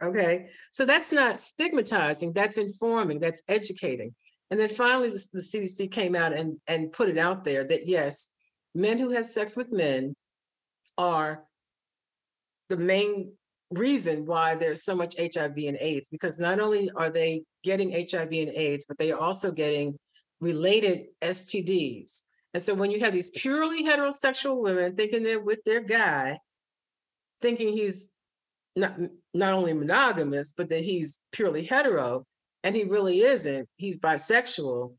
Okay. So that's not stigmatizing, that's informing, that's educating. And then finally, the, the CDC came out and, and put it out there that yes, men who have sex with men are the main reason why there's so much HIV and AIDS because not only are they getting HIV and AIDS, but they are also getting related STDs. And so when you have these purely heterosexual women thinking they're with their guy, thinking he's not not only monogamous, but that he's purely hetero, and he really isn't. He's bisexual.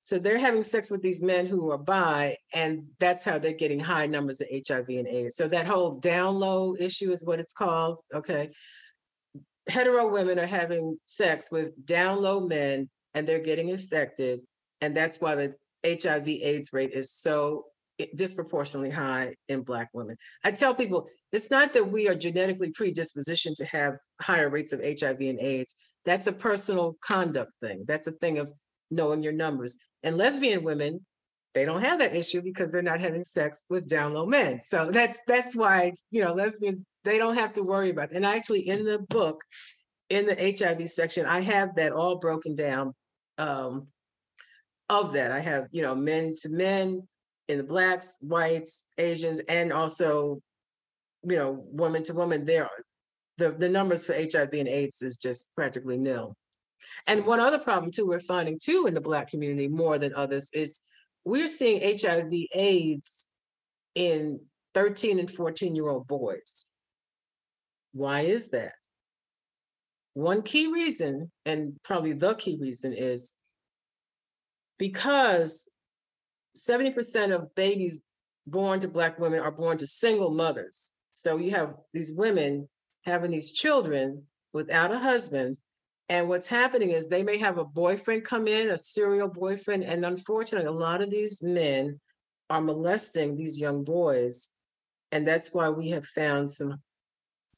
So they're having sex with these men who are bi, and that's how they're getting high numbers of HIV and AIDS. So that whole down low issue is what it's called. Okay. Hetero women are having sex with down low men and they're getting infected. And that's why the HIV AIDS rate is so eh, disproportionately high in Black women. I tell people it's not that we are genetically predispositioned to have higher rates of HIV and AIDS. That's a personal conduct thing. That's a thing of knowing your numbers. And lesbian women, they don't have that issue because they're not having sex with down low men. So that's that's why you know lesbians they don't have to worry about. It. And actually, in the book, in the HIV section, I have that all broken down. Um, of that, I have you know men to men in the blacks, whites, Asians, and also you know woman to woman. There, the the numbers for HIV and AIDS is just practically nil. And one other problem too, we're finding too in the Black community more than others is we're seeing HIV AIDS in 13 and 14 year old boys. Why is that? One key reason, and probably the key reason, is because 70% of babies born to Black women are born to single mothers. So you have these women having these children without a husband and what's happening is they may have a boyfriend come in, a serial boyfriend. And unfortunately, a lot of these men are molesting these young boys. And that's why we have found some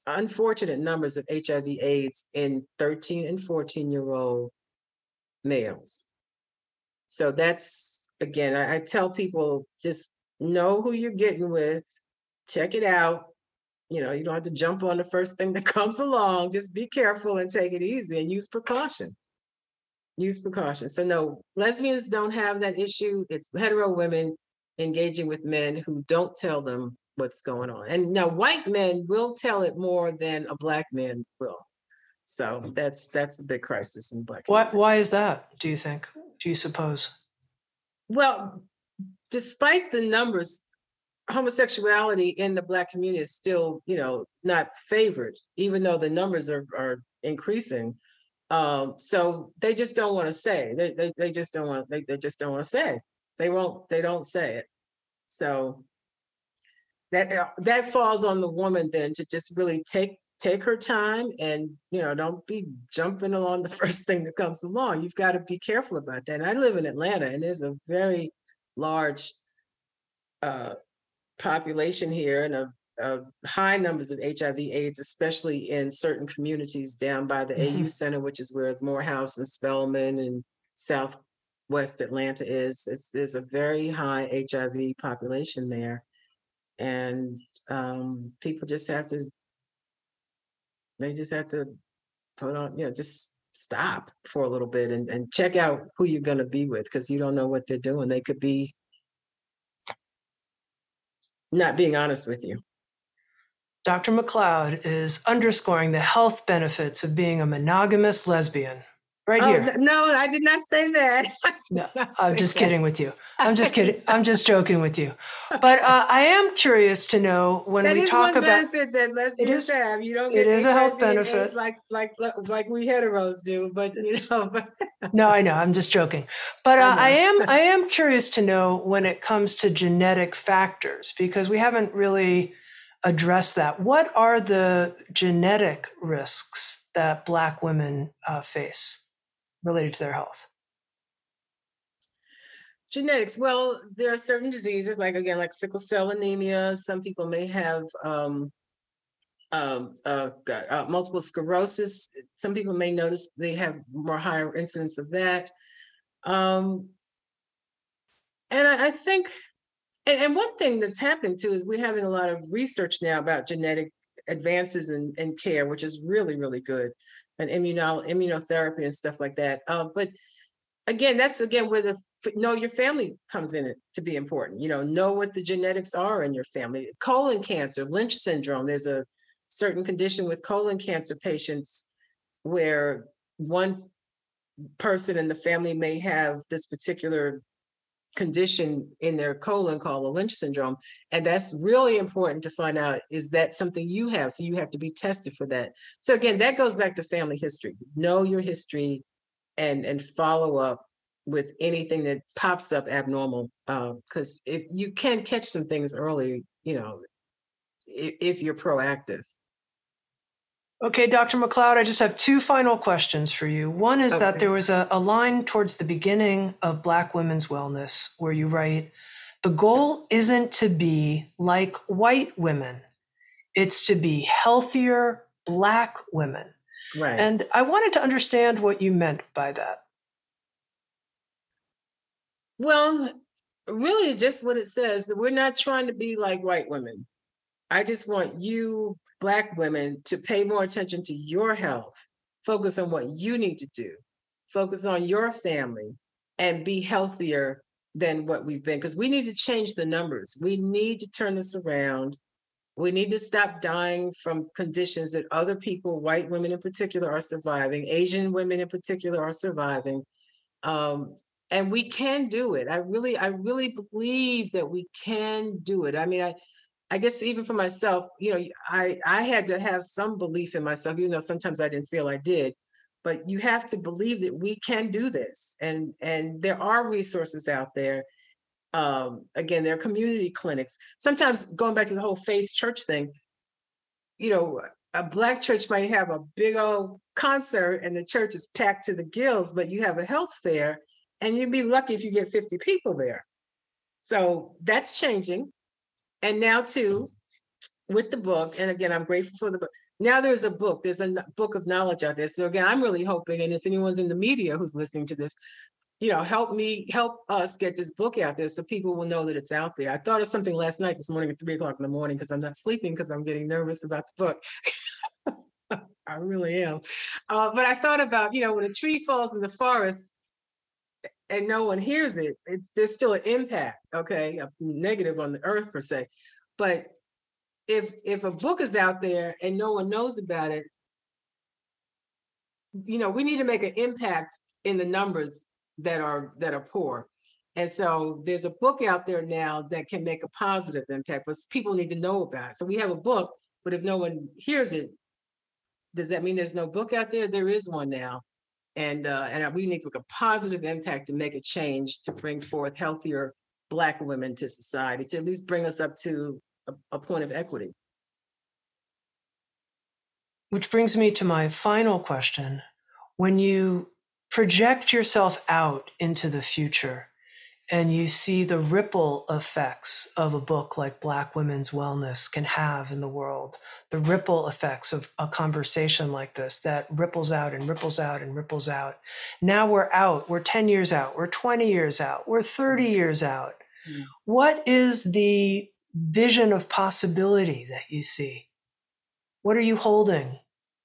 unfortunate numbers of HIV AIDS in 13 and 14 year old males. So that's, again, I, I tell people just know who you're getting with, check it out, you know, you don't have to jump on the first thing that comes along. Just be careful and take it easy and use precaution. Use precaution. So no, lesbians don't have that issue. It's hetero women engaging with men who don't tell them what's going on. And now white men will tell it more than a black man will. So that's that's a big crisis in black. Why why is that, do you think? Do you suppose? Well, despite the numbers homosexuality in the black community is still, you know, not favored, even though the numbers are are increasing. Um, so they just don't want to say. They, they they just don't want they, they just don't want to say. They won't they don't say it. So that uh, that falls on the woman then to just really take take her time and you know don't be jumping along the first thing that comes along you've got to be careful about that and i live in atlanta and there's a very large uh, population here and a, a high numbers of HIV AIDS, especially in certain communities down by the mm-hmm. AU Center, which is where Morehouse and Spelman and Southwest Atlanta is. It's, there's a very high HIV population there. And um, people just have to, they just have to put on, you know, just stop for a little bit and, and check out who you're going to be with because you don't know what they're doing. They could be not being honest with you. Dr. McCloud is underscoring the health benefits of being a monogamous lesbian. Right oh, here. No, I did not say that. no, I'm just that. kidding with you. I'm just kidding. I'm just joking with you. But uh, I am curious to know when that we talk about benefit that lesbians have. You don't get it is a health benefit like like like we heteros do. But you know. no, I know. I'm just joking. But uh, I, I am I am curious to know when it comes to genetic factors because we haven't really addressed that. What are the genetic risks that Black women uh, face? Related to their health? Genetics. Well, there are certain diseases, like again, like sickle cell anemia. Some people may have um, um, uh, uh, multiple sclerosis. Some people may notice they have more higher incidence of that. Um, and I, I think, and, and, one thing that's happening too is we're having a lot of research now about genetic advances in, in care, which is really, really good and immuno, immunotherapy and stuff like that. Uh, but again, that's again where the know your family comes in to be important. You know, know what the genetics are in your family. Colon cancer, Lynch syndrome. There's a certain condition with colon cancer patients where one person in the family may have this particular condition in their colon called the Lynch syndrome. And that's really important to find out is that something you have? So you have to be tested for that. So again, that goes back to family history. Know your history and and follow up with anything that pops up abnormal. Because uh, if you can catch some things early, you know, if, if you're proactive. Okay, Dr. McCloud, I just have two final questions for you. One is okay. that there was a, a line towards the beginning of Black Women's Wellness where you write, the goal isn't to be like white women, it's to be healthier Black women. Right. And I wanted to understand what you meant by that. Well, really, just what it says. We're not trying to be like white women. I just want you Black women to pay more attention to your health, focus on what you need to do, focus on your family, and be healthier than what we've been. Because we need to change the numbers. We need to turn this around. We need to stop dying from conditions that other people, white women in particular, are surviving, Asian women in particular are surviving. Um, and we can do it. I really, I really believe that we can do it. I mean, I I guess even for myself, you know, I I had to have some belief in myself, even though sometimes I didn't feel I did. But you have to believe that we can do this, and and there are resources out there. Um, again, there are community clinics. Sometimes going back to the whole faith church thing, you know, a black church might have a big old concert and the church is packed to the gills, but you have a health fair, and you'd be lucky if you get 50 people there. So that's changing and now too, with the book, and again, I'm grateful for the book. Now there's a book, there's a book of knowledge out there. So again, I'm really hoping, and if anyone's in the media who's listening to this, you know, help me, help us get this book out there so people will know that it's out there. I thought of something last night, this morning at three o'clock in the morning, because I'm not sleeping because I'm getting nervous about the book. I really am. Uh, but I thought about, you know, when a tree falls in the forest, and no one hears it, it's there's still an impact, okay, a negative on the earth per se. But if if a book is out there and no one knows about it, you know, we need to make an impact in the numbers that are that are poor. And so there's a book out there now that can make a positive impact, but people need to know about it. So we have a book, but if no one hears it, does that mean there's no book out there? There is one now and uh, and we need to make a positive impact to make a change to bring forth healthier Black women to society to at least bring us up to a, a point of equity. Which brings me to my final question: When you project yourself out into the future, and you see the ripple effects of a book like Black Women's Wellness can have in the world, the ripple effects of a conversation like this that ripples out and ripples out and ripples out. Now we're out, we're 10 years out, we're 20 years out, we're 30 years out. Mm. What is the vision of possibility that you see? What are you holding?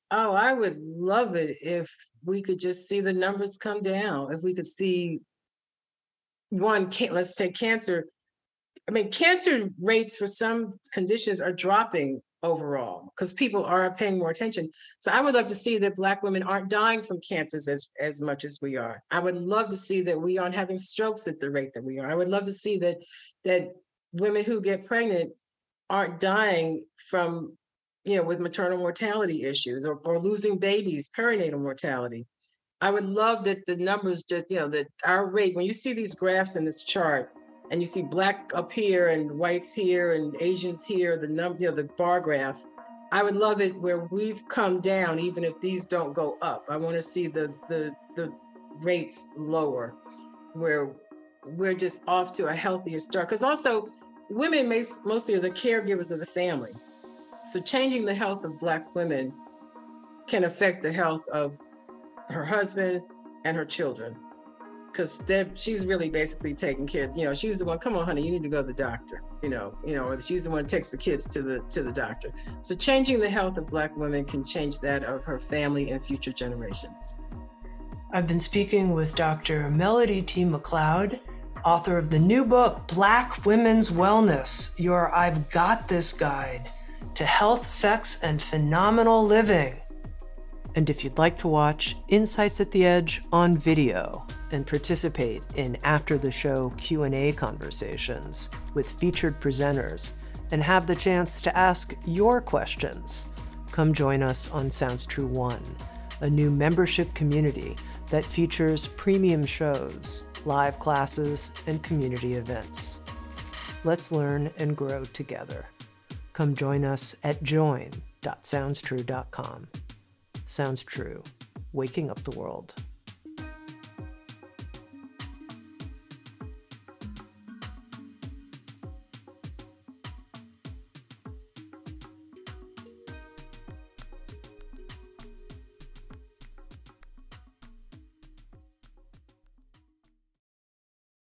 Oh, I would love it if we could just see the numbers come down, if we could see one can't let's take cancer. I mean cancer rates for some conditions are dropping overall because people are paying more attention. So i would love to see that black women aren't dying from cancers as as much as we are. I would love to see that we aren't having strokes at the rate that we are. I would love to see that that women who get pregnant aren't dying from you know with maternal mortality issues or, or losing babies perinatal mortality I would love that the numbers just, you know, that our rate, when you see these graphs in this chart and you see black up here and whites here and Asians here, the number, you know, the bar graph, I would love it where we've come down, even if these don't go up. I want to see the the the rates lower, where we're just off to a healthier start. Because also, women mostly are the caregivers of the family, so changing the health of Black women can affect the health of her husband and her children. Because she's really basically taking care you know she's the one come on honey you need to go to the doctor you know you know she's the one who takes the kids to the to the doctor. So changing the health of black women can change that of her family and future generations. I've been speaking with dr melody t. McCloud author of the new book black women's wellness. Your i've got this guide to health, sex, and phenomenal living. And if you'd like to watch Insights at the Edge on video and participate in after the show Q&A conversations with featured presenters and have the chance to ask your questions, come join us on Sounds True 1, a new membership community that features premium shows, live classes, and community events. Let's learn and grow together. Come join us at join.soundstrue.com. Sounds True, waking up the world.